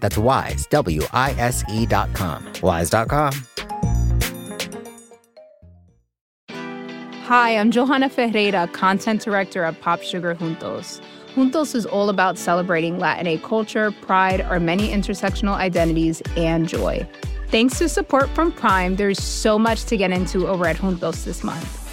That's wise, W I S E.com. Wise.com. Hi, I'm Johanna Ferreira, content director at Pop Sugar Juntos. Juntos is all about celebrating Latin culture, pride, our many intersectional identities, and joy. Thanks to support from Prime, there's so much to get into over at Juntos this month.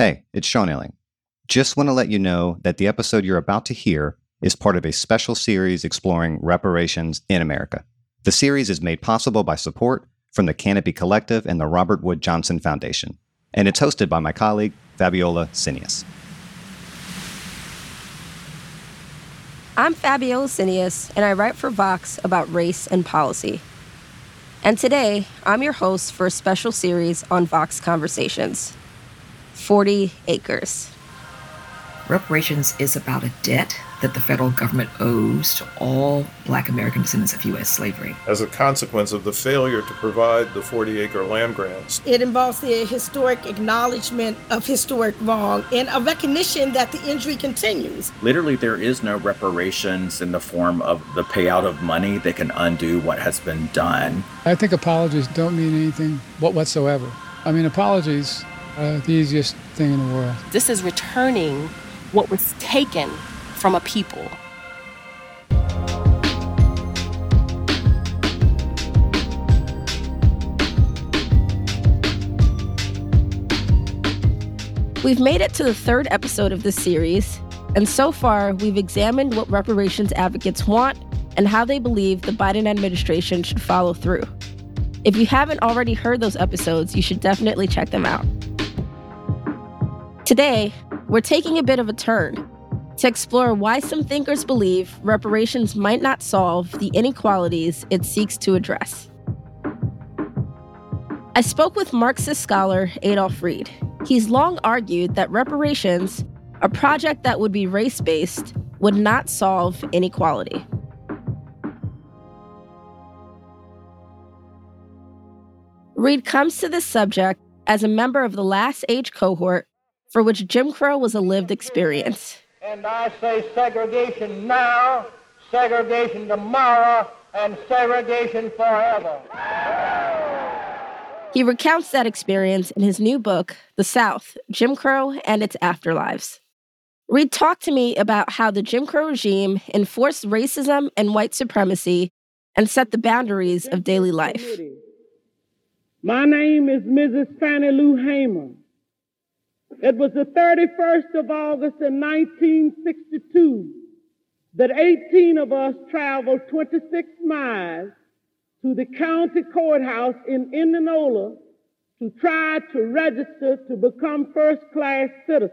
Hey, it's Sean Illing. Just want to let you know that the episode you're about to hear is part of a special series exploring reparations in America. The series is made possible by support from the Canopy Collective and the Robert Wood Johnson Foundation, and it's hosted by my colleague, Fabiola Cineas. I'm Fabiola Cineas, and I write for Vox about race and policy. And today, I'm your host for a special series on Vox Conversations. 40 acres. Reparations is about a debt that the federal government owes to all black American descendants of U.S. slavery. As a consequence of the failure to provide the 40 acre land grants, it involves the historic acknowledgement of historic wrong and a recognition that the injury continues. Literally, there is no reparations in the form of the payout of money that can undo what has been done. I think apologies don't mean anything whatsoever. I mean, apologies uh, the easiest thing in the world. This is returning what was taken from a people. We've made it to the third episode of this series, and so far we've examined what reparations advocates want and how they believe the Biden administration should follow through. If you haven't already heard those episodes, you should definitely check them out. Today, we're taking a bit of a turn to explore why some thinkers believe reparations might not solve the inequalities it seeks to address. I spoke with Marxist scholar Adolph Reed. He's long argued that reparations, a project that would be race based, would not solve inequality. Reed comes to this subject as a member of the last age cohort for which Jim Crow was a lived experience. And I say segregation now, segregation tomorrow, and segregation forever. He recounts that experience in his new book, The South Jim Crow and Its Afterlives. Reed talked to me about how the Jim Crow regime enforced racism and white supremacy and set the boundaries of daily life. My name is Mrs. Fannie Lou Hamer. It was the 31st of August in 1962 that 18 of us traveled 26 miles to the county courthouse in Indianola to try to register to become first class citizens.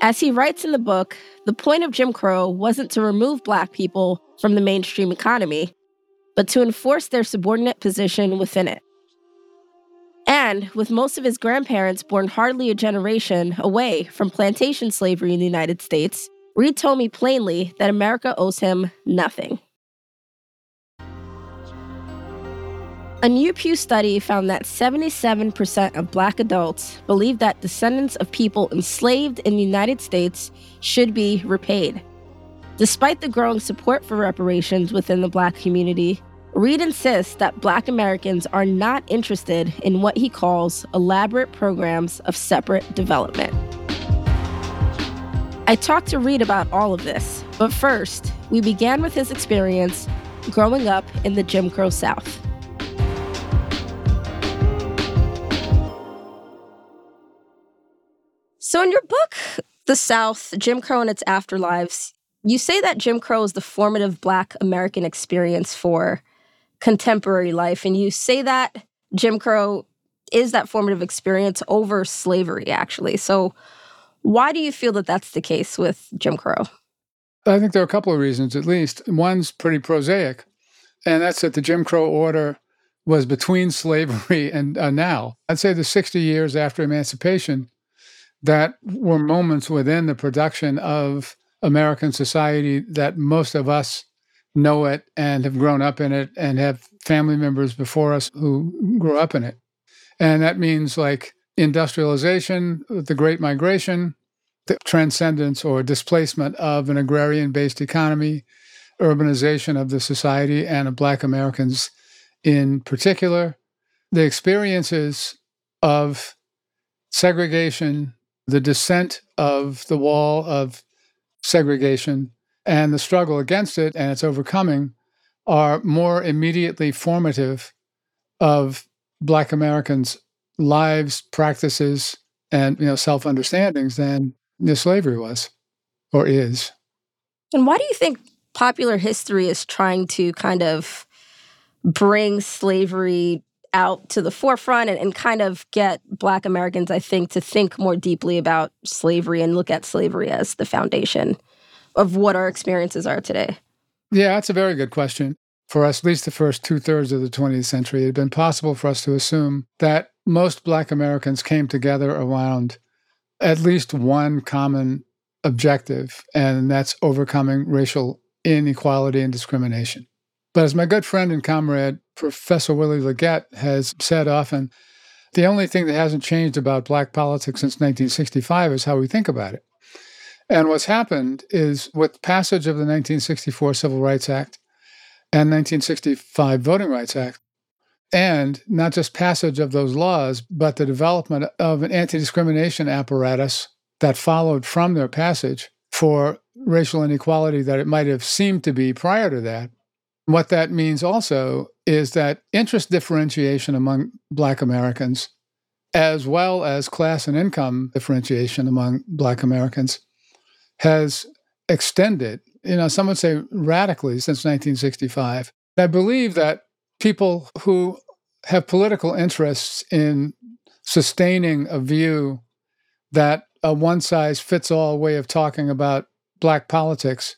As he writes in the book, the point of Jim Crow wasn't to remove black people from the mainstream economy, but to enforce their subordinate position within it. And with most of his grandparents born hardly a generation away from plantation slavery in the United States, Reed told me plainly that America owes him nothing. A new Pew study found that 77% of black adults believe that descendants of people enslaved in the United States should be repaid. Despite the growing support for reparations within the black community, Reed insists that black Americans are not interested in what he calls elaborate programs of separate development. I talked to Reed about all of this, But first, we began with his experience growing up in the Jim Crow South. So, in your book, The South Jim Crow and Its Afterlives, you say that Jim Crow is the formative Black American experience for contemporary life. And you say that Jim Crow is that formative experience over slavery, actually. So, why do you feel that that's the case with Jim Crow? I think there are a couple of reasons, at least. One's pretty prosaic, and that's that the Jim Crow order was between slavery and uh, now. I'd say the 60 years after emancipation, that were moments within the production of American society that most of us know it and have grown up in it and have family members before us who grew up in it. And that means like industrialization, the Great Migration, the transcendence or displacement of an agrarian based economy, urbanization of the society and of Black Americans in particular, the experiences of segregation, the descent of the wall of segregation, and the struggle against it and its overcoming are more immediately formative of Black Americans' lives, practices, and you know self-understandings than the slavery was or is. And why do you think popular history is trying to kind of bring slavery out to the forefront and, and, kind of get Black Americans, I think, to think more deeply about slavery and look at slavery as the foundation of what our experiences are today? Yeah, that's a very good question. For us, at least the first two thirds of the 20th century, it had been possible for us to assume that most Black Americans came together around at least one common objective, and that's overcoming racial inequality and discrimination. But as my good friend and comrade, Professor Willie Legette, has said often, the only thing that hasn't changed about Black politics since 1965 is how we think about it. And what's happened is with passage of the 1964 Civil Rights Act and 1965 Voting Rights Act, and not just passage of those laws, but the development of an anti discrimination apparatus that followed from their passage for racial inequality that it might have seemed to be prior to that. What that means also is that interest differentiation among Black Americans, as well as class and income differentiation among Black Americans, has extended, you know, some would say radically since 1965. I believe that people who have political interests in sustaining a view that a one size fits all way of talking about black politics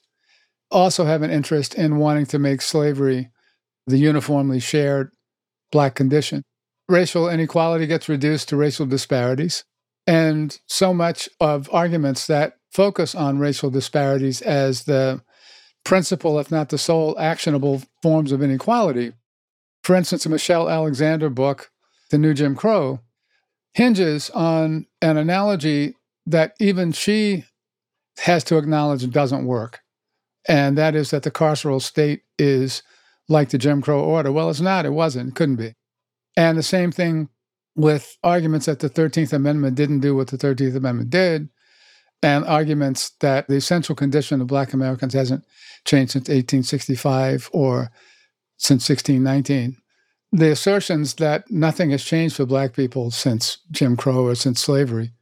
also have an interest in wanting to make slavery the uniformly shared black condition. Racial inequality gets reduced to racial disparities. And so much of arguments that focus on racial disparities as the principal, if not the sole actionable forms of inequality. For instance, the Michelle Alexander book, The New Jim Crow, hinges on an analogy that even she has to acknowledge doesn't work. And that is that the carceral state is like the Jim Crow order. Well, it's not, it wasn't, it couldn't be. And the same thing with arguments that the 13th Amendment didn't do what the 13th Amendment did, and arguments that the essential condition of Black Americans hasn't changed since 1865 or since 1619. The assertions that nothing has changed for Black people since Jim Crow or since slavery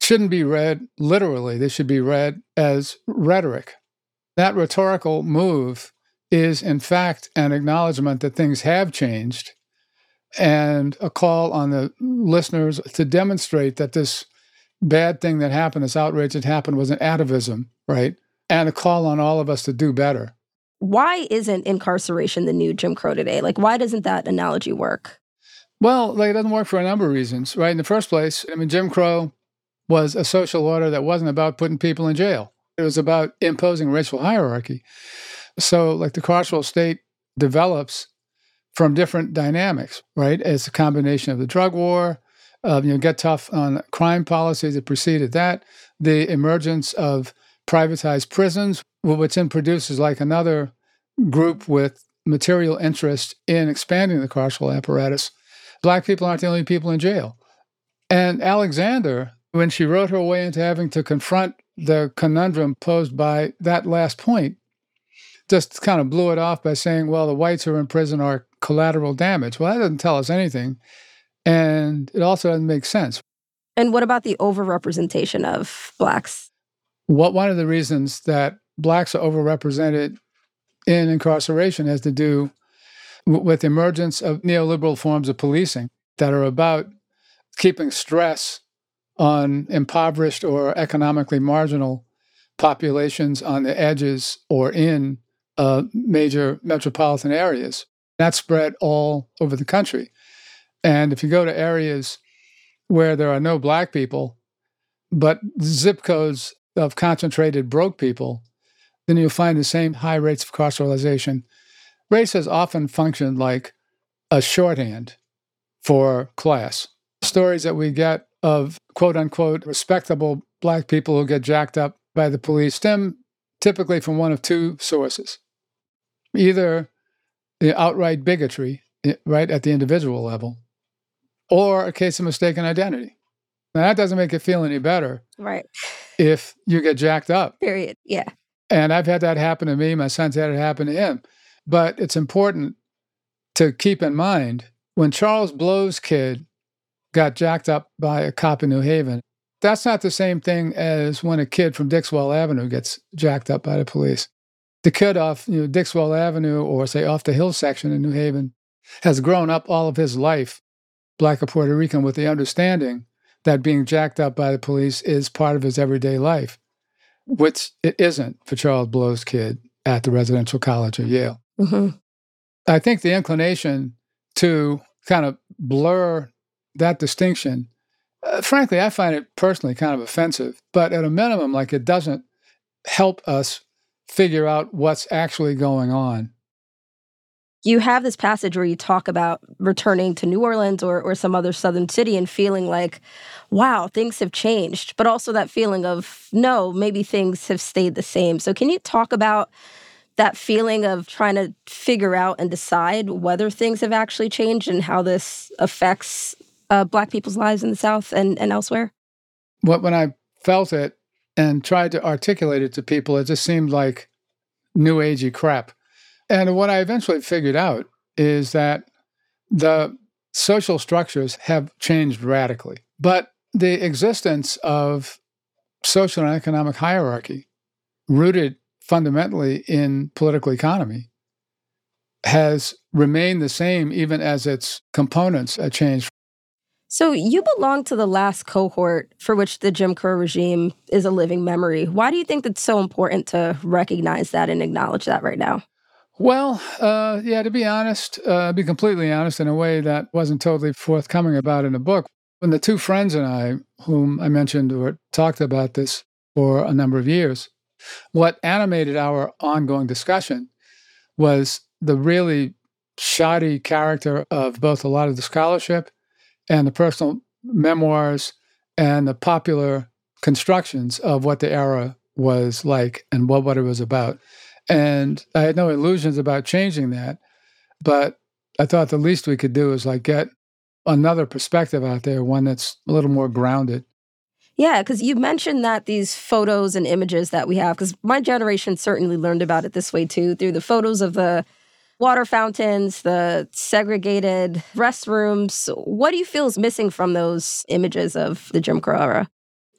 shouldn't be read literally. They should be read as rhetoric. That rhetorical move is, in fact, an acknowledgement that things have changed and a call on the listeners to demonstrate that this bad thing that happened, this outrage that happened, was an atavism, right? And a call on all of us to do better. Why isn't incarceration the new Jim Crow today? Like, why doesn't that analogy work? Well, like, it doesn't work for a number of reasons, right? In the first place, I mean, Jim Crow was a social order that wasn't about putting people in jail, it was about imposing racial hierarchy. So, like, the carceral state develops from different dynamics, right? It's a combination of the drug war, uh, you know, get tough on crime policies that preceded that, the emergence of privatized prisons, which then produces like another group with material interest in expanding the carceral apparatus. Black people aren't the only people in jail. And Alexander, when she wrote her way into having to confront the conundrum posed by that last point just kind of blew it off by saying, well, the whites who are in prison are collateral damage. Well, that doesn't tell us anything. And it also doesn't make sense. And what about the overrepresentation of blacks? What one of the reasons that blacks are overrepresented in incarceration has to do w- with the emergence of neoliberal forms of policing that are about keeping stress on impoverished or economically marginal populations on the edges or in uh, major metropolitan areas. That's spread all over the country. And if you go to areas where there are no black people, but zip codes of concentrated broke people, then you'll find the same high rates of carceralization. Race has often functioned like a shorthand for class. Stories that we get of quote unquote respectable black people who get jacked up by the police stem typically from one of two sources either the outright bigotry, right at the individual level, or a case of mistaken identity. Now, that doesn't make it feel any better. Right. If you get jacked up. Period. Yeah. And I've had that happen to me. My son's had it happen to him. But it's important to keep in mind when Charles Blow's kid got jacked up by a cop in New Haven, that's not the same thing as when a kid from Dixwell Avenue gets jacked up by the police. The kid off you know, Dixwell Avenue or say off the hill section in New Haven has grown up all of his life, black or Puerto Rican, with the understanding that being jacked up by the police is part of his everyday life, which it isn't for Charles Blow's kid at the residential college at Yale. Mm-hmm. I think the inclination to kind of blur that distinction, uh, frankly, I find it personally kind of offensive, but at a minimum, like it doesn't help us figure out what's actually going on. You have this passage where you talk about returning to New Orleans or, or some other southern city and feeling like, wow, things have changed, but also that feeling of, no, maybe things have stayed the same. So, can you talk about that feeling of trying to figure out and decide whether things have actually changed and how this affects uh, Black people's lives in the South and, and elsewhere? What, when I felt it, and tried to articulate it to people, it just seemed like new agey crap. And what I eventually figured out is that the social structures have changed radically, but the existence of social and economic hierarchy, rooted fundamentally in political economy, has remained the same even as its components have changed so, you belong to the last cohort for which the Jim Crow regime is a living memory. Why do you think it's so important to recognize that and acknowledge that right now? Well, uh, yeah, to be honest, uh, be completely honest in a way that wasn't totally forthcoming about in the book. When the two friends and I, whom I mentioned, were talked about this for a number of years, what animated our ongoing discussion was the really shoddy character of both a lot of the scholarship and the personal memoirs and the popular constructions of what the era was like and what, what it was about. And I had no illusions about changing that. But I thought the least we could do is like get another perspective out there, one that's a little more grounded. Yeah, because you mentioned that these photos and images that we have, because my generation certainly learned about it this way too, through the photos of the water fountains, the segregated restrooms. What do you feel is missing from those images of the Jim Crow era?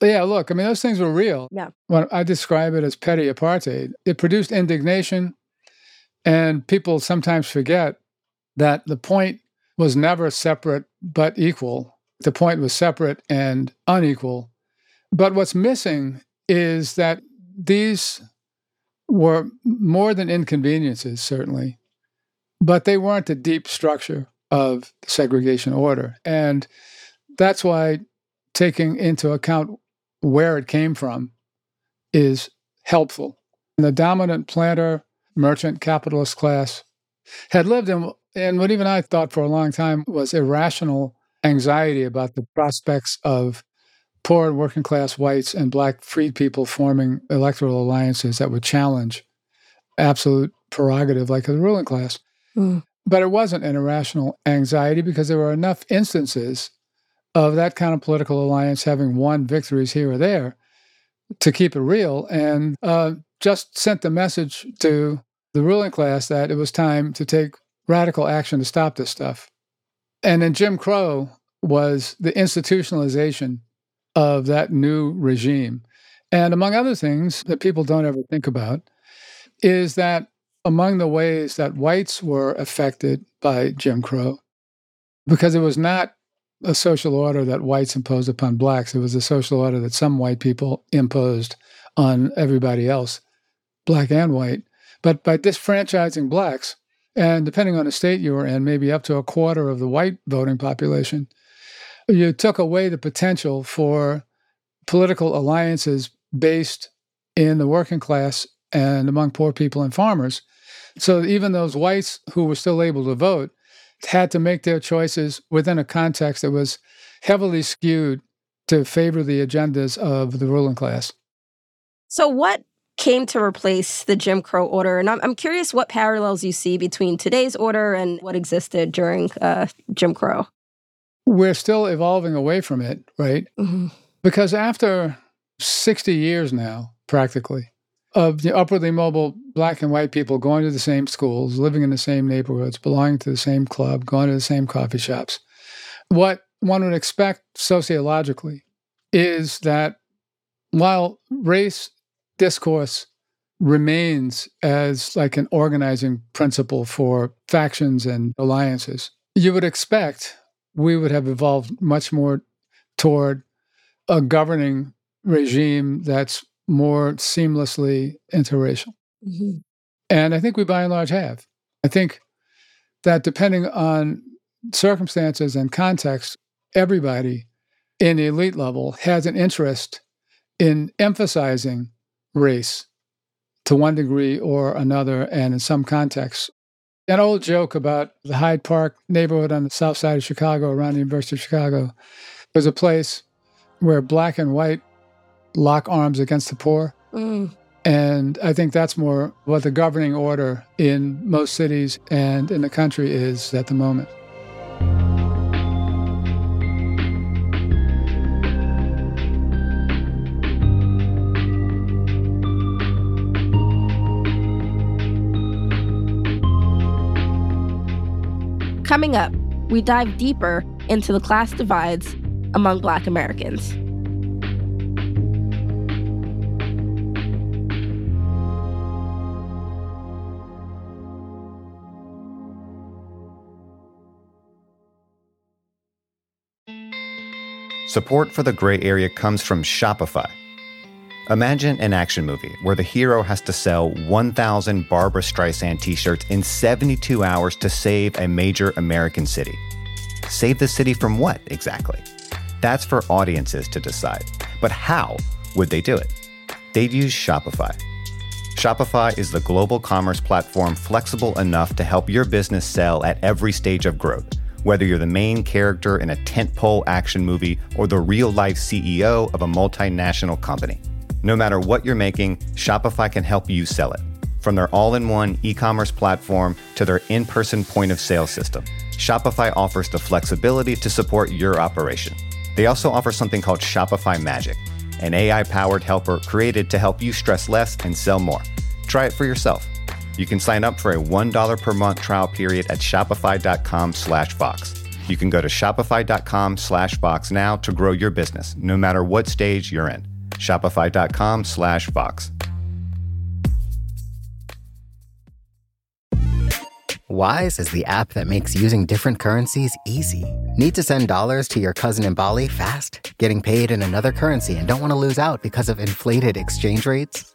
Yeah, look, I mean, those things were real. Yeah. When I describe it as petty apartheid, it produced indignation. And people sometimes forget that the point was never separate but equal. The point was separate and unequal. But what's missing is that these were more than inconveniences, certainly but they weren't the deep structure of the segregation order. And that's why taking into account where it came from is helpful. The dominant planter, merchant, capitalist class had lived in, in what even I thought for a long time was irrational anxiety about the prospects of poor and working class whites and black freed people forming electoral alliances that would challenge absolute prerogative like the ruling class. Mm. But it wasn't an irrational anxiety because there were enough instances of that kind of political alliance having won victories here or there to keep it real and uh, just sent the message to the ruling class that it was time to take radical action to stop this stuff. And then Jim Crow was the institutionalization of that new regime. And among other things that people don't ever think about is that among the ways that whites were affected by Jim Crow, because it was not a social order that whites imposed upon blacks, it was a social order that some white people imposed on everybody else, black and white. But by disfranchising blacks, and depending on the state you were in, maybe up to a quarter of the white voting population, you took away the potential for political alliances based in the working class and among poor people and farmers. So even those whites who were still able to vote had to make their choices within a context that was heavily skewed to favor the agendas of the ruling class. So, what came to replace the Jim Crow order? And I'm, I'm curious what parallels you see between today's order and what existed during uh, Jim Crow. We're still evolving away from it, right? Mm-hmm. Because after 60 years now, practically, of the upwardly mobile black and white people going to the same schools, living in the same neighborhoods, belonging to the same club, going to the same coffee shops. What one would expect sociologically is that while race discourse remains as like an organizing principle for factions and alliances, you would expect we would have evolved much more toward a governing regime that's more seamlessly interracial. Mm-hmm. And I think we by and large have. I think that depending on circumstances and context, everybody in the elite level has an interest in emphasizing race to one degree or another, and in some contexts. An old joke about the Hyde Park neighborhood on the south side of Chicago, around the University of Chicago, was a place where black and white lock arms against the poor. Mm. And I think that's more what the governing order in most cities and in the country is at the moment. Coming up, we dive deeper into the class divides among Black Americans. Support for the gray area comes from Shopify. Imagine an action movie where the hero has to sell 1,000 Barbra Streisand t shirts in 72 hours to save a major American city. Save the city from what exactly? That's for audiences to decide. But how would they do it? They'd use Shopify. Shopify is the global commerce platform flexible enough to help your business sell at every stage of growth whether you're the main character in a tentpole action movie or the real life CEO of a multinational company. No matter what you're making, Shopify can help you sell it. From their all in one e commerce platform to their in person point of sale system, Shopify offers the flexibility to support your operation. They also offer something called Shopify Magic, an AI powered helper created to help you stress less and sell more. Try it for yourself. You can sign up for a $1 per month trial period at shopify.com slash Vox. You can go to shopify.com slash Vox now to grow your business, no matter what stage you're in. Shopify.com slash Vox. Wise is the app that makes using different currencies easy. Need to send dollars to your cousin in Bali fast? Getting paid in another currency and don't want to lose out because of inflated exchange rates?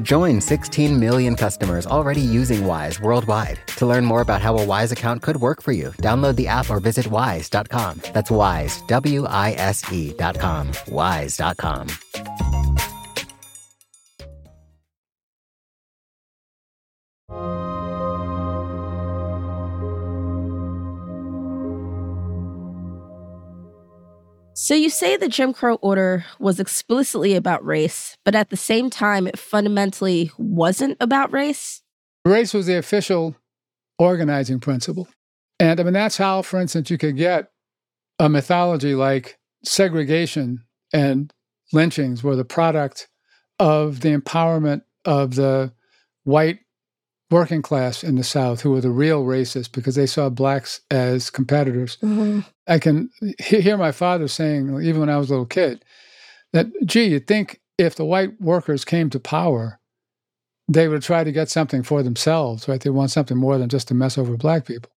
Join 16 million customers already using Wise worldwide. To learn more about how a Wise account could work for you, download the app or visit wise.com. That's wise, W I S E.com. Wise.com. So you say the Jim Crow order was explicitly about race, but at the same time, it fundamentally wasn't about race? Race was the official organizing principle. And I mean, that's how, for instance, you could get a mythology like segregation and lynchings were the product of the empowerment of the white working class in the South who were the real racists because they saw blacks as competitors. Mm-hmm. I can hear my father saying, even when I was a little kid, that, gee, you'd think if the white workers came to power, they would try to get something for themselves, right? They want something more than just to mess over black people.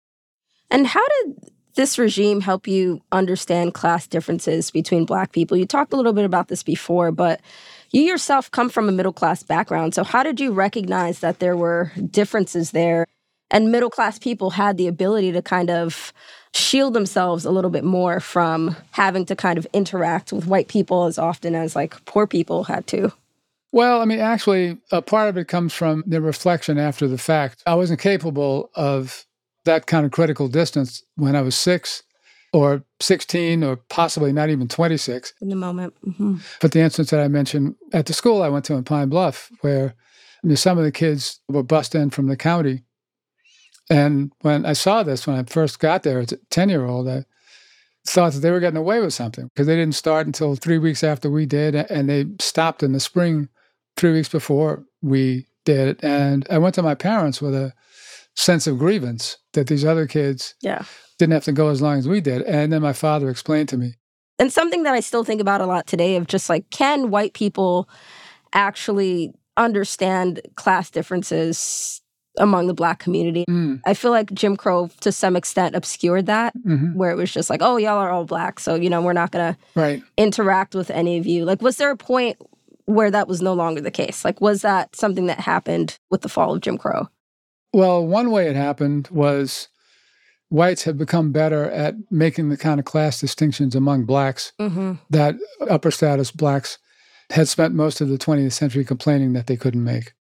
And how did this regime help you understand class differences between black people? You talked a little bit about this before, but you yourself come from a middle class background. So, how did you recognize that there were differences there? And middle class people had the ability to kind of shield themselves a little bit more from having to kind of interact with white people as often as like poor people had to. Well, I mean, actually, a part of it comes from the reflection after the fact. I wasn't capable of that kind of critical distance when I was six or 16 or possibly not even 26. In the moment. Mm-hmm. But the instance that I mentioned at the school I went to in Pine Bluff, where I mean, some of the kids were bussed in from the county. And when I saw this, when I first got there as a 10 year old, I thought that they were getting away with something because they didn't start until three weeks after we did. And they stopped in the spring three weeks before we did. And I went to my parents with a sense of grievance that these other kids yeah didn't have to go as long as we did. And then my father explained to me. And something that I still think about a lot today of just like, can white people actually understand class differences among the black community? Mm. I feel like Jim Crow to some extent obscured that, mm-hmm. where it was just like, oh, y'all are all black. So, you know, we're not going right. to interact with any of you. Like, was there a point where that was no longer the case? Like, was that something that happened with the fall of Jim Crow? Well, one way it happened was whites have become better at making the kind of class distinctions among blacks mm-hmm. that upper status blacks had spent most of the 20th century complaining that they couldn't make.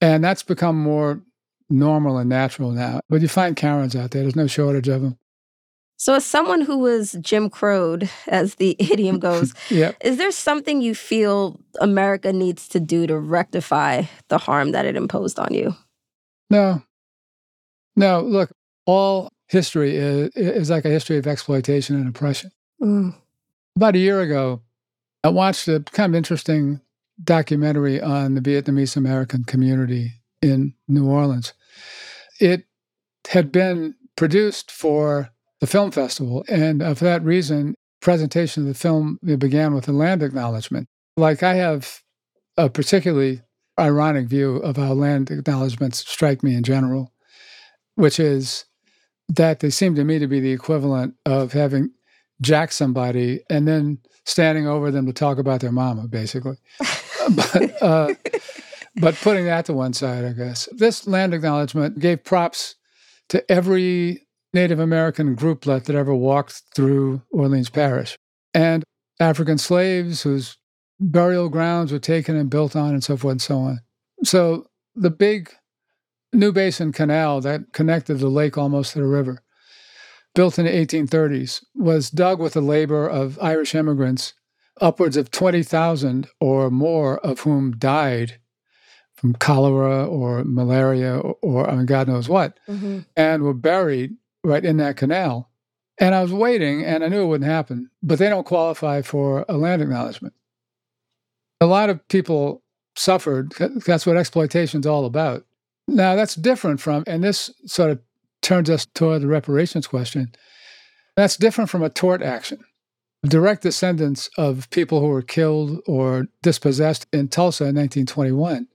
And that's become more normal and natural now. But you find Karens out there, there's no shortage of them. So, as someone who was Jim Crowed, as the idiom goes, yep. is there something you feel America needs to do to rectify the harm that it imposed on you? No. No, look, all history is, is like a history of exploitation and oppression. Mm. About a year ago, I watched a kind of interesting documentary on the Vietnamese American community in New Orleans. It had been produced for the film festival, and for that reason, presentation of the film began with a land acknowledgement. Like I have a particularly ironic view of how land acknowledgments strike me in general, which is that they seem to me to be the equivalent of having jacked somebody and then standing over them to talk about their mama, basically. but, uh, but putting that to one side, I guess. This land acknowledgement gave props to every Native American grouplet that ever walked through Orleans Parish and African slaves whose burial grounds were taken and built on and so forth and so on. So the big New Basin Canal that connected the lake almost to the river, built in the 1830s, was dug with the labor of Irish immigrants, upwards of 20,000 or more of whom died from cholera or malaria or, or I mean, God knows what, mm-hmm. and were buried right in that canal. And I was waiting, and I knew it wouldn't happen, but they don't qualify for a land acknowledgement. A lot of people suffered. That's what exploitation is all about. Now, that's different from, and this sort of turns us toward the reparations question. That's different from a tort action. Direct descendants of people who were killed or dispossessed in Tulsa in 1921,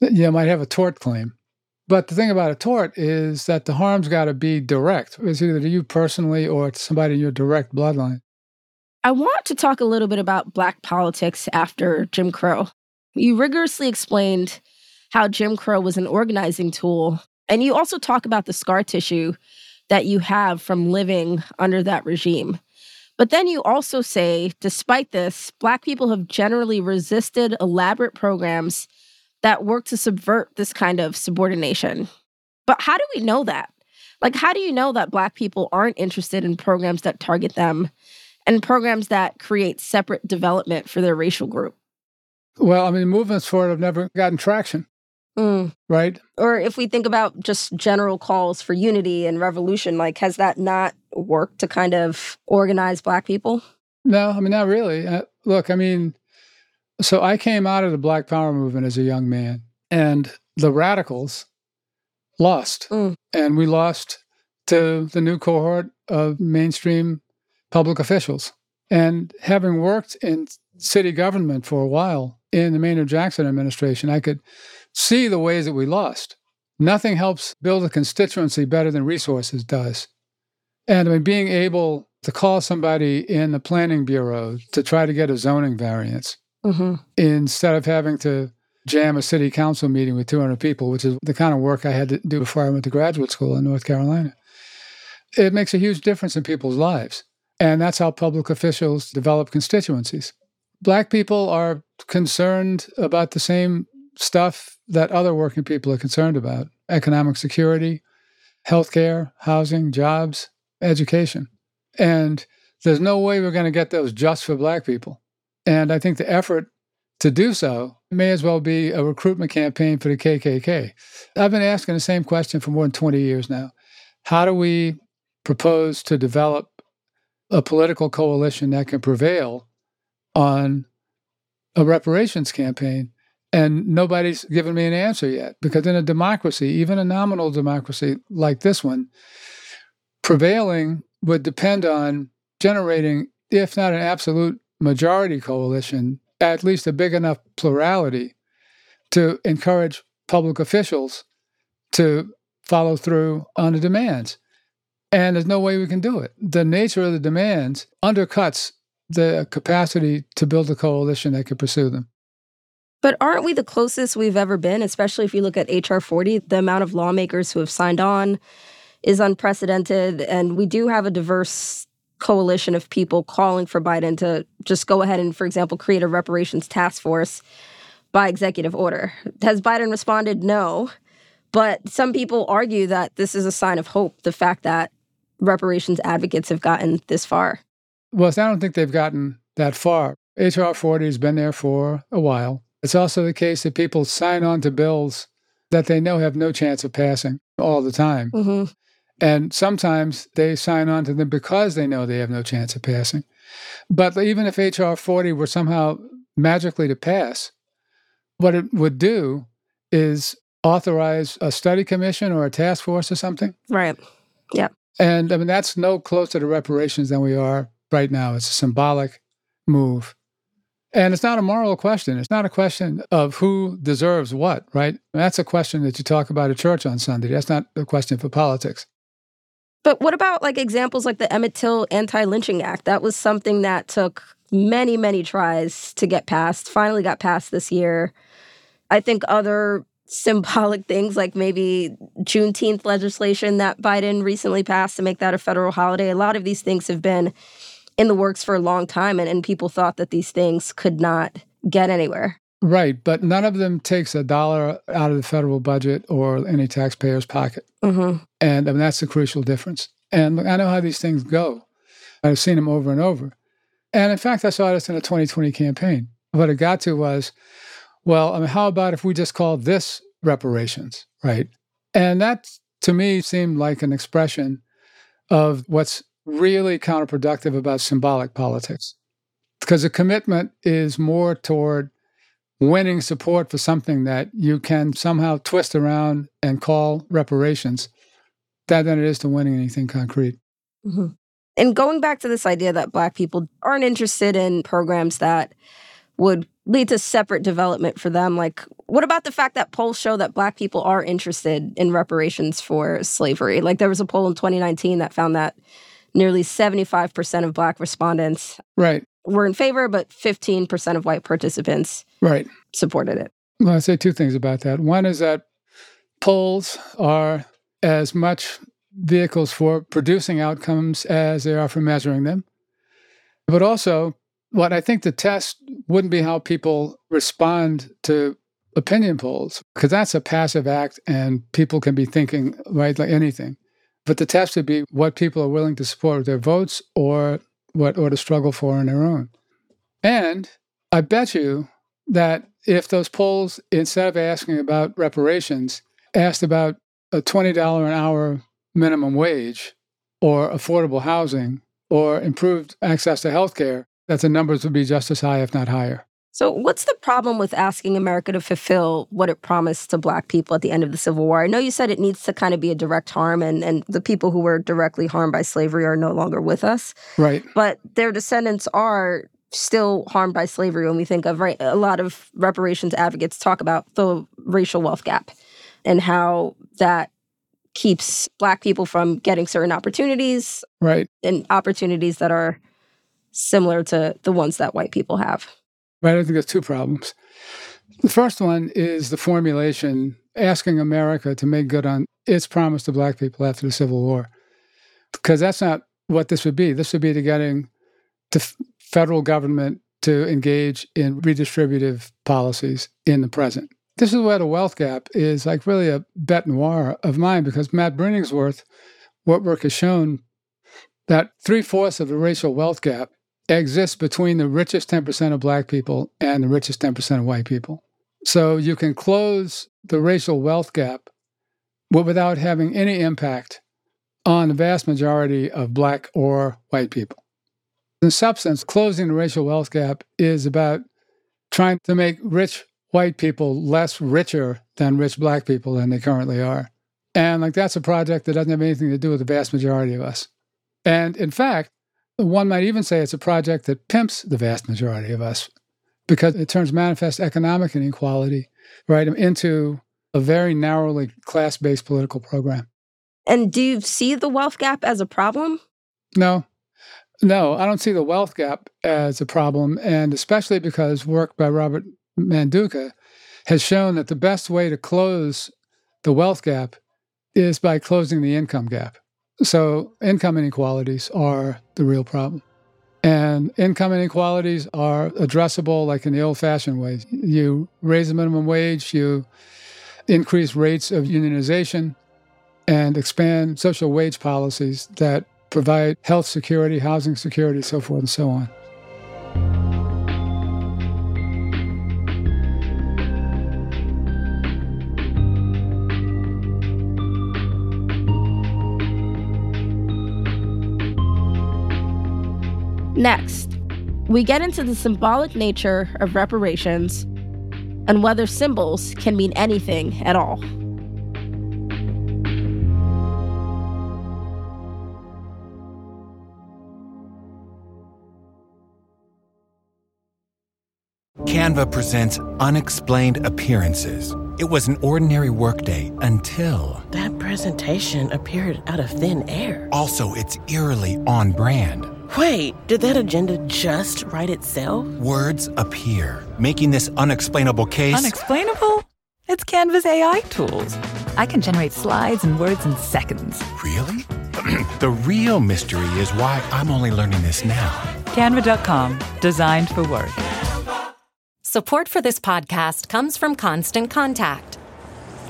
you might have a tort claim. But the thing about a tort is that the harm's got to be direct. It's either to you personally or to somebody in your direct bloodline. I want to talk a little bit about Black politics after Jim Crow. You rigorously explained how Jim Crow was an organizing tool. And you also talk about the scar tissue that you have from living under that regime. But then you also say, despite this, Black people have generally resisted elaborate programs that work to subvert this kind of subordination. But how do we know that? Like, how do you know that Black people aren't interested in programs that target them and programs that create separate development for their racial group? Well, I mean, movements for it have never gotten traction. Mm. Right. Or if we think about just general calls for unity and revolution, like, has that not worked to kind of organize Black people? No, I mean, not really. Uh, look, I mean, so I came out of the Black Power movement as a young man, and the radicals lost. Mm. And we lost to the new cohort of mainstream public officials. And having worked in city government for a while in the Maynard Jackson administration, I could see the ways that we lost. Nothing helps build a constituency better than resources does. And I mean, being able to call somebody in the planning bureau to try to get a zoning variance mm-hmm. instead of having to jam a city council meeting with 200 people, which is the kind of work I had to do before I went to graduate school in North Carolina. It makes a huge difference in people's lives. And that's how public officials develop constituencies. Black people are concerned about the same stuff that other working people are concerned about economic security, healthcare, housing, jobs, education. And there's no way we're going to get those just for Black people. And I think the effort to do so may as well be a recruitment campaign for the KKK. I've been asking the same question for more than 20 years now. How do we propose to develop a political coalition that can prevail on a reparations campaign? And nobody's given me an answer yet because in a democracy, even a nominal democracy like this one, prevailing would depend on generating, if not an absolute majority coalition, at least a big enough plurality to encourage public officials to follow through on the demands. And there's no way we can do it. The nature of the demands undercuts the capacity to build a coalition that could pursue them. But aren't we the closest we've ever been, especially if you look at HR 40? The amount of lawmakers who have signed on is unprecedented. And we do have a diverse coalition of people calling for Biden to just go ahead and, for example, create a reparations task force by executive order. Has Biden responded? No. But some people argue that this is a sign of hope, the fact that reparations advocates have gotten this far. Well, I don't think they've gotten that far. HR 40 has been there for a while. It's also the case that people sign on to bills that they know have no chance of passing all the time. Mm-hmm. And sometimes they sign on to them because they know they have no chance of passing. But even if H.R. 40 were somehow magically to pass, what it would do is authorize a study commission or a task force or something. Right. Yeah. And I mean, that's no closer to reparations than we are right now. It's a symbolic move. And it's not a moral question. It's not a question of who deserves what, right? That's a question that you talk about at church on Sunday. That's not a question for politics. But what about like examples like the Emmett Till Anti Lynching Act? That was something that took many, many tries to get passed, finally got passed this year. I think other symbolic things like maybe Juneteenth legislation that Biden recently passed to make that a federal holiday. A lot of these things have been in the works for a long time, and, and people thought that these things could not get anywhere. Right, but none of them takes a dollar out of the federal budget or any taxpayer's pocket. Mm-hmm. And I mean, that's the crucial difference. And I know how these things go. I've seen them over and over. And in fact, I saw this in a 2020 campaign. What it got to was, well, I mean, how about if we just call this reparations, right? And that to me seemed like an expression of what's really counterproductive about symbolic politics. Because a commitment is more toward winning support for something that you can somehow twist around and call reparations than it is to winning anything concrete. Mm-hmm. And going back to this idea that Black people aren't interested in programs that would lead to separate development for them, like what about the fact that polls show that Black people are interested in reparations for slavery? Like there was a poll in 2019 that found that nearly 75% of Black respondents right. were in favor, but 15% of white participants right. supported it. Well, I'd say two things about that. One is that polls are as much vehicles for producing outcomes as they are for measuring them. But also, what I think the test wouldn't be how people respond to opinion polls, because that's a passive act and people can be thinking, right, like anything. But the test would be what people are willing to support with their votes or what or to struggle for on their own. And I bet you that if those polls, instead of asking about reparations, asked about a $20 an hour minimum wage or affordable housing or improved access to health care, that the numbers would be just as high, if not higher. So, what's the problem with asking America to fulfill what it promised to Black people at the end of the Civil War? I know you said it needs to kind of be a direct harm, and, and the people who were directly harmed by slavery are no longer with us. Right. But their descendants are still harmed by slavery when we think of, right? A lot of reparations advocates talk about the racial wealth gap and how that keeps Black people from getting certain opportunities. Right. And opportunities that are similar to the ones that white people have. Right. I think there's two problems. The first one is the formulation asking America to make good on its promise to Black people after the Civil War. Because that's not what this would be. This would be to getting the federal government to engage in redistributive policies in the present. This is where the wealth gap is like really a bet noir of mine because Matt Bruenig's work, what work has shown that three fourths of the racial wealth gap exists between the richest 10% of black people and the richest 10% of white people. So you can close the racial wealth gap without having any impact on the vast majority of black or white people. In substance, closing the racial wealth gap is about trying to make rich white people less richer than rich black people than they currently are. And like that's a project that doesn't have anything to do with the vast majority of us. And in fact, one might even say it's a project that pimps the vast majority of us because it turns manifest economic inequality right into a very narrowly class-based political program. And do you see the wealth gap as a problem? No. No, I don't see the wealth gap as a problem and especially because work by Robert Manduca has shown that the best way to close the wealth gap is by closing the income gap. So, income inequalities are the real problem. And income inequalities are addressable like in the old fashioned ways. You raise the minimum wage, you increase rates of unionization, and expand social wage policies that provide health security, housing security, so forth and so on. Next, we get into the symbolic nature of reparations and whether symbols can mean anything at all. Canva presents Unexplained Appearances. It was an ordinary workday until. That presentation appeared out of thin air. Also, it's eerily on brand. Wait, did that agenda just write itself? Words appear, making this unexplainable case. Unexplainable? It's Canva's AI tools. I can generate slides and words in seconds. Really? the real mystery is why I'm only learning this now. Canva.com, designed for work. Support for this podcast comes from Constant Contact.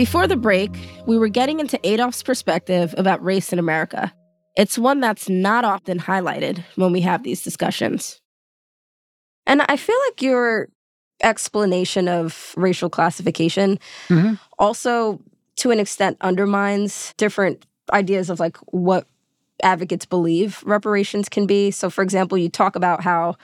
Before the break, we were getting into Adolph's perspective about race in America. It's one that's not often highlighted when we have these discussions. And I feel like your explanation of racial classification Mm-hmm. also, to an extent, undermines different ideas of like what advocates believe reparations can be. So, for example, you talk about how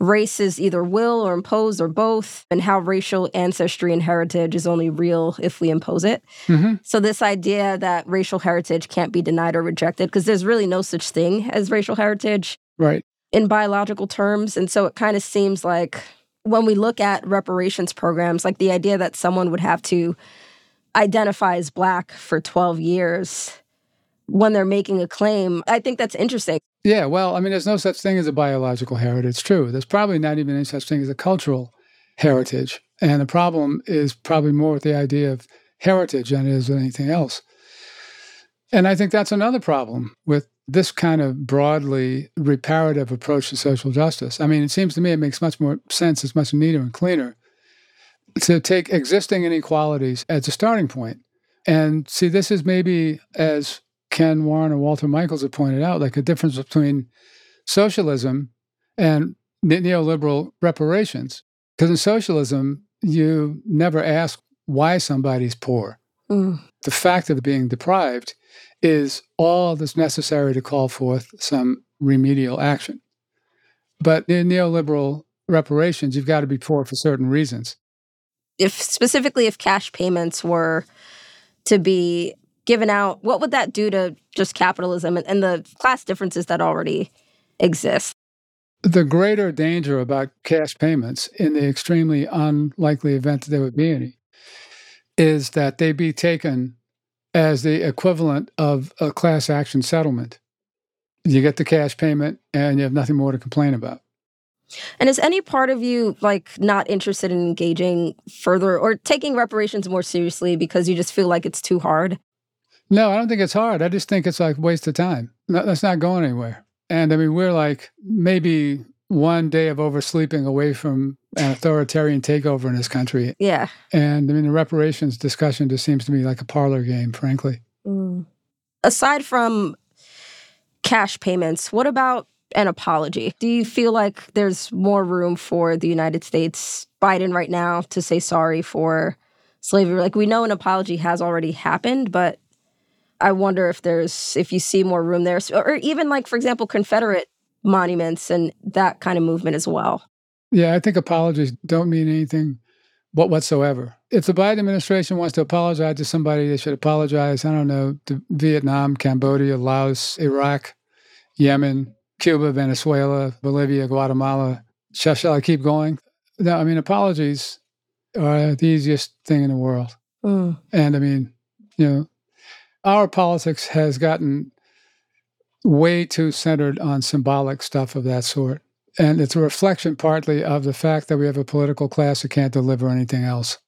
race is either will or imposed or both, and how racial ancestry and heritage is only real if we impose it. Mm-hmm. So, this idea that racial heritage can't be denied or rejected, because there's really no such thing as racial heritage Right. in biological terms. And so, it kind of seems like when we look at reparations programs, like the idea that someone would have to identify as Black for 12 years when they're making a claim, I think that's interesting. Yeah, well, I mean, there's no such thing as a biological heritage. True. There's probably not even any such thing as a cultural heritage. And the problem is probably more with the idea of heritage than it is with anything else. And I think that's another problem with this kind of broadly reparative approach to social justice. I mean, it seems to me it makes much more sense, it's much neater and cleaner to take existing inequalities as a starting point. And see, this is maybe, as Ken Warren and Walter Michaels have pointed out, like a difference between socialism and neoliberal reparations. Because in socialism, you never ask why somebody's poor. Mm. The fact of being deprived is all that's necessary to call forth some remedial action. But in neoliberal reparations, you've got to be poor for certain reasons. If specifically if cash payments were to be given out, what would that do to just capitalism and, and the class differences that already exist? The greater danger about cash payments, in the extremely unlikely event that there would be any, is that they be taken as the equivalent of a class action settlement. You get the cash payment and you have nothing more to complain about. And is any part of you like not interested in engaging further or taking reparations more seriously because you just feel like it's too hard? No, I don't think it's hard. I just think it's like waste of time. No, that's not going anywhere. And I mean, we're like maybe one day of oversleeping away from an authoritarian takeover in this country. Yeah. And I mean, the reparations discussion just seems to me like a parlor game, frankly. Mm. Aside from cash payments, what about an apology? Do you feel like there's more room for the United States, Biden right now, to say sorry for slavery? Like we know an apology has already happened, but I wonder if there's if you see more room there, or even like for example, Confederate monuments and that kind of movement as well. Yeah, I think apologies don't mean anything what whatsoever. If the Biden administration wants to apologize to somebody, they should apologize, I don't know, to Vietnam, Cambodia, Laos, Iraq, Yemen, Cuba, Venezuela, Bolivia, Guatemala. Shall, shall I keep going? No, I mean, apologies are the easiest thing in the world. Mm. And I mean, you know, our politics has gotten way too centered on symbolic stuff of that sort. And it's a reflection partly of the fact that we have a political class that can't deliver anything else.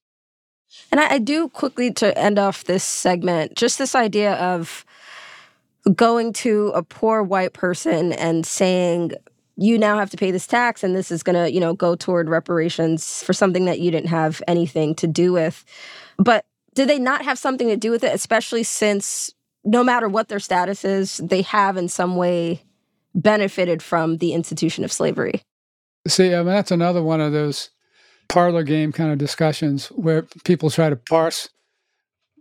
And I, I do quickly to end off this segment, just this idea of going to a poor white person and saying, you now have to pay this tax and this is going to, you know, go toward reparations for something that you didn't have anything to do with. But did they not have something to do with it, especially since no matter what their status is, they have in some way benefited from the institution of slavery? See, I mean, that's another one of those parlor game kind of discussions where people try to parse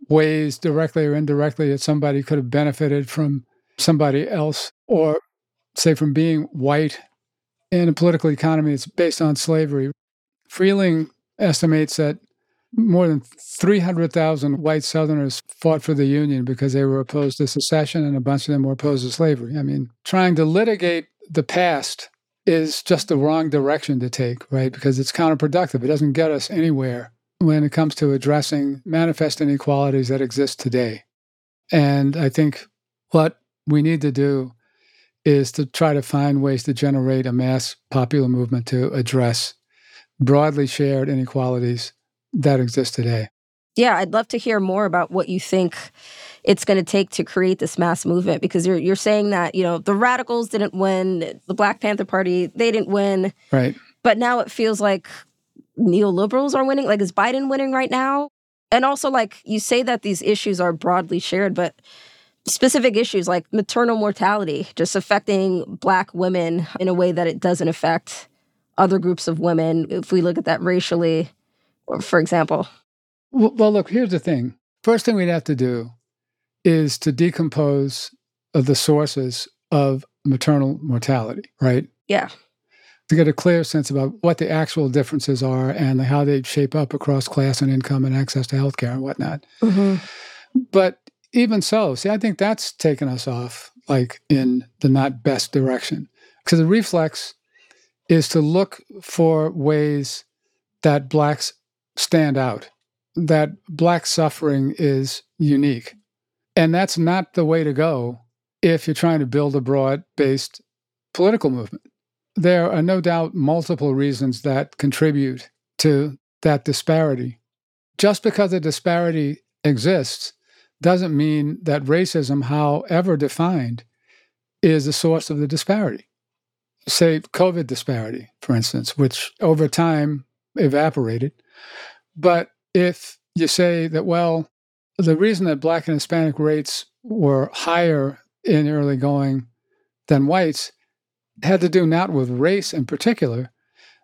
ways directly or indirectly that somebody could have benefited from somebody else, or say from being white in a political economy that's based on slavery. Freehling estimates that more than 300,000 white Southerners fought for the Union because they were opposed to secession, and a bunch of them were opposed to slavery. I mean, trying to litigate the past is just the wrong direction to take, right? Because it's counterproductive. It doesn't get us anywhere when it comes to addressing manifest inequalities that exist today. And I think what we need to do is to try to find ways to generate a mass popular movement to address broadly shared inequalities that exist today. Yeah, I'd love to hear more about what you think it's going to take to create this mass movement because you're you're saying that, you know, the radicals didn't win, the Black Panther Party, they didn't win. Right. But now it feels like neoliberals are winning. Like is Biden winning right now? And also like you say that these issues are broadly shared, but specific issues like maternal mortality just affecting black women in a way that it doesn't affect other groups of women if we look at that racially for example? Well, look here's the thing. First thing we'd have to do is to decompose the sources of maternal mortality right? Yeah. To get a clear sense about what the actual differences are and how they shape up across class and income and access to healthcare and whatnot. Mm-hmm. but even so, see, I think that's taken us off like in the not best direction. Because the reflex is to look for ways that blacks stand out, that black suffering is unique. And that's not the way to go if you're trying to build a broad based political movement. There are no doubt multiple reasons that contribute to that disparity. Just because a disparity exists doesn't mean that racism, however defined, is the source of the disparity. Say COVID disparity, for instance, which over time evaporated. But if you say that, well, the reason that Black and Hispanic rates were higher in early going than whites had to do not with race in particular,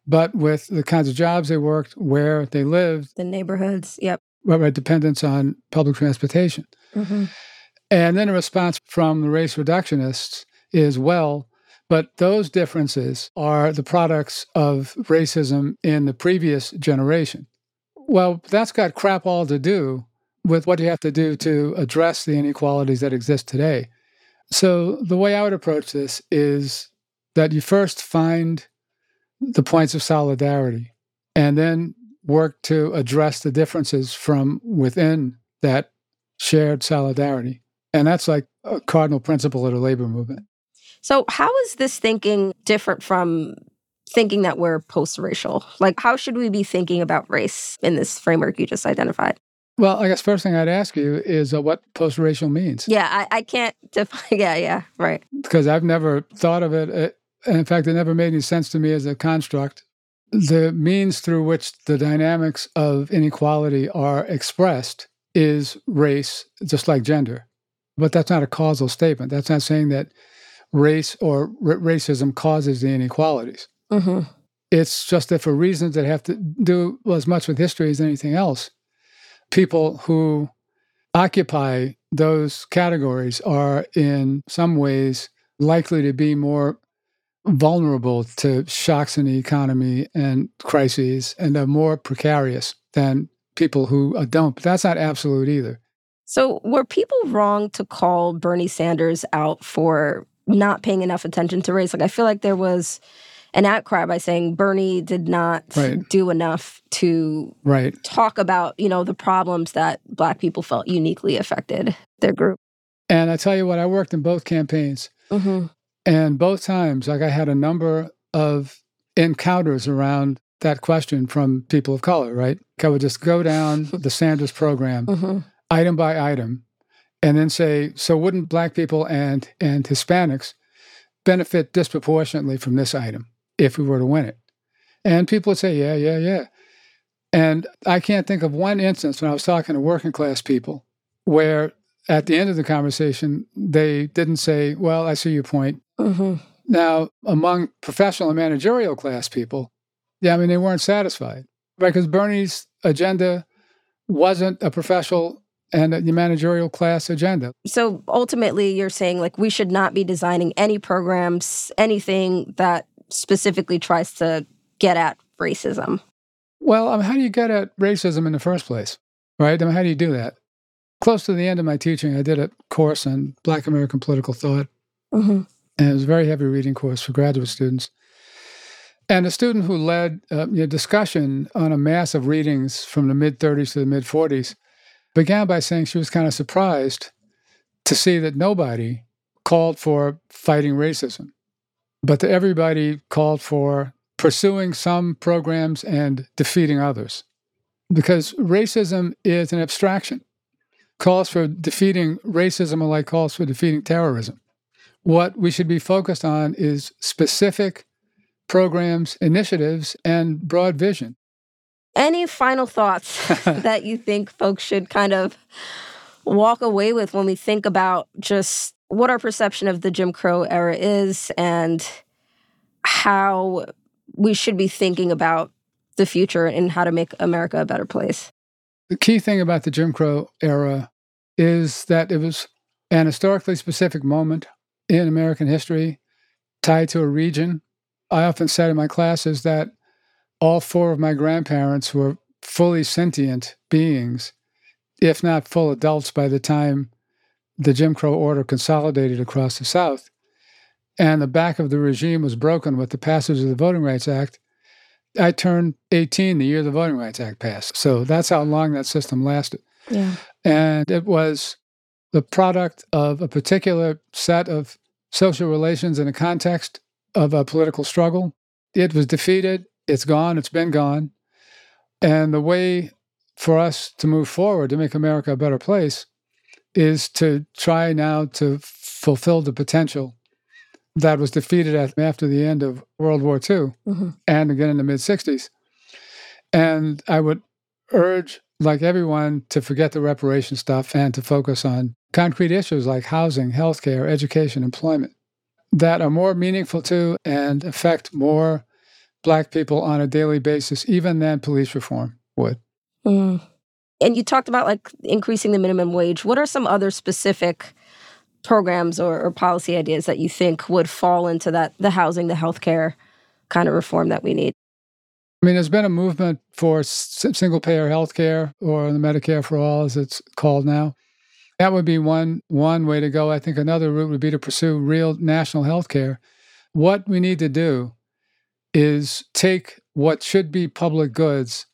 but with the kinds of jobs they worked, where they lived, the neighborhoods. Yep right, dependence on public transportation. Mm-hmm. And then a response from the race reductionists is well, but those differences are the products of racism in the previous generation. Well, that's got crap all to do with what you have to do to address the inequalities that exist today. So, the way I would approach this is that you first find the points of solidarity and then work to address the differences from within that shared solidarity. And that's like a cardinal principle of the labor movement. So, how is this thinking different from thinking that we're post racial? Like, how should we be thinking about race in this framework you just identified? Well, I guess first thing I'd ask you is uh, what post racial means. Yeah, I, I can't define. Yeah, yeah, right. Because I've never thought of it. Uh, in fact, it never made any sense to me as a construct the means through which the dynamics of inequality are expressed is race, just like gender. But that's not a causal statement. That's not saying that race or r- racism causes the inequalities. Mm-hmm. It's just that for reasons that have to do as much with history as anything else, people who occupy those categories are in some ways likely to be more vulnerable to shocks in the economy and crises and are more precarious than people who don't. But that's not absolute either. So, were people wrong to call Bernie Sanders out for not paying enough attention to race? Like, I feel like there was an outcry by saying Bernie did not right. do enough to right. talk about, you know, the problems that Black people felt uniquely affected their group. And I tell you what, I worked in both campaigns. Mm-hmm. And both times, like I had a number of encounters around that question from people of color, right? I would just go down the Sanders program mm-hmm. item by item and then say, so wouldn't black people and, and Hispanics benefit disproportionately from this item if we were to win it? And people would say, yeah, yeah, yeah. And I can't think of one instance when I was talking to working class people where at the end of the conversation, they didn't say, Well, I see your point. Mm-hmm. Now, among professional and managerial class people, yeah, I mean, they weren't satisfied because Bernie's agenda wasn't a professional and the managerial class agenda. So ultimately, you're saying like we should not be designing any programs, anything that specifically tries to get at racism. Well, mean, how do you get at racism in the first place? Right? I mean, how do you do that? close to the end of my teaching, I did a course on Black American political thought. Mm-hmm. And it was a very heavy reading course for graduate students. And a student who led uh, a discussion on a mass of readings from the mid 30s to the mid 40s began by saying she was kind of surprised to see that nobody called for fighting racism, but that everybody called for pursuing some programs and defeating others. because racism is an abstraction. Calls for defeating racism are like calls for defeating terrorism. What we should be focused on is specific programs, initiatives, and broad vision. Any final thoughts that you think folks should kind of walk away with when we think about just what our perception of the Jim Crow era is and how we should be thinking about the future and how to make America a better place? The key thing about the Jim Crow era is that it was an historically specific moment in American history tied to a region. I often said in my classes that all four of my grandparents were fully sentient beings, if not full adults, by the time the Jim Crow order consolidated across the South. And the back of the regime was broken with the passage of the Voting Rights Act. I turned 18 the year the Voting Rights Act passed. So that's how long that system lasted. Yeah. And it was the product of a particular set of social relations in a context of a political struggle. It was defeated, it's gone, it's been gone. And the way for us to move forward to make America a better place is to try now to fulfill the potential that was defeated after the end of World War II mm-hmm. and again in the mid 60s. And I would urge, like everyone, to forget the reparation stuff and to focus on concrete issues like housing, healthcare, education, employment that are more meaningful to and affect more Black people on a daily basis, even than police reform would. Mm. And you talked about like increasing the minimum wage. What are some other specific programs or, or policy ideas that you think would fall into that the housing, the healthcare kind of reform that we need? I mean, there's been a movement for single payer health care or the Medicare for all, as it's called now. That would be one one way to go. I think another route would be to pursue real national health care. What we need to do is take what should be public goods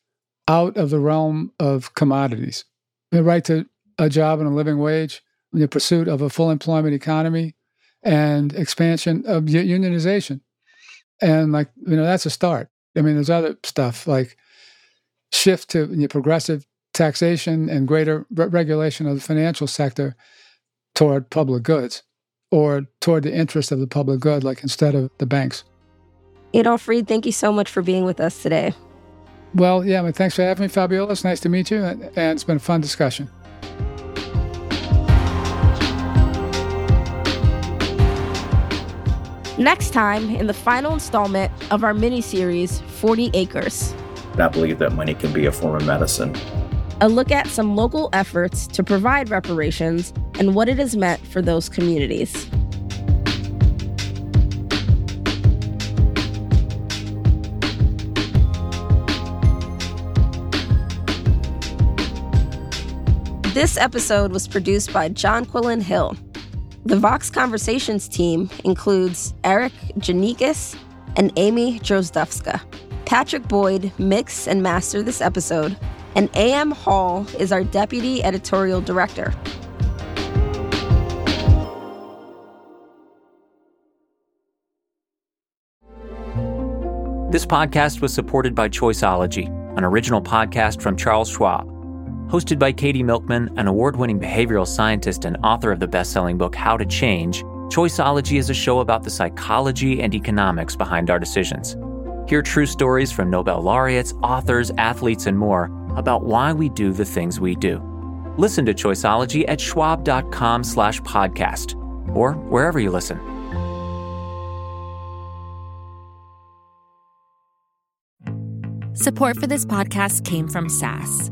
out of the realm of commodities. The right to a job and a living wage, the pursuit of a full employment economy, and expansion of unionization. And like you know, that's a start. I mean, there's other stuff like shift to you know, progressive taxation and greater re- regulation of the financial sector toward public goods or toward the interest of the public good, like instead of the banks. Adolph Reed, thank you so much for being with us today. Well, yeah, well, thanks for having me, Fabiola. It's nice to meet you, and it's been a fun discussion. Next time, in the final installment of our mini series, 40 Acres. I believe that money can be a form of medicine a look at some local efforts to provide reparations and what it has meant for those communities. This episode was produced by John Jonquilyn Hill. The Vox Conversations team includes Erikk Geannikis and Amy Drozdowska. Patrick Boyd mixed and mastered this episode, and A.M. Hall is our deputy editorial director. This podcast was supported by Choiceology, an original podcast from Charles Schwab. Hosted by Katie Milkman, an award winning behavioral scientist and author of the best selling book How to Change, Choiceology is a show about the psychology and economics behind our decisions. Hear true stories from Nobel laureates, authors, athletes, and more about why we do the things we do. Listen to Choiceology at schwab.com slash podcast or wherever you listen. Support for this podcast came from SAS.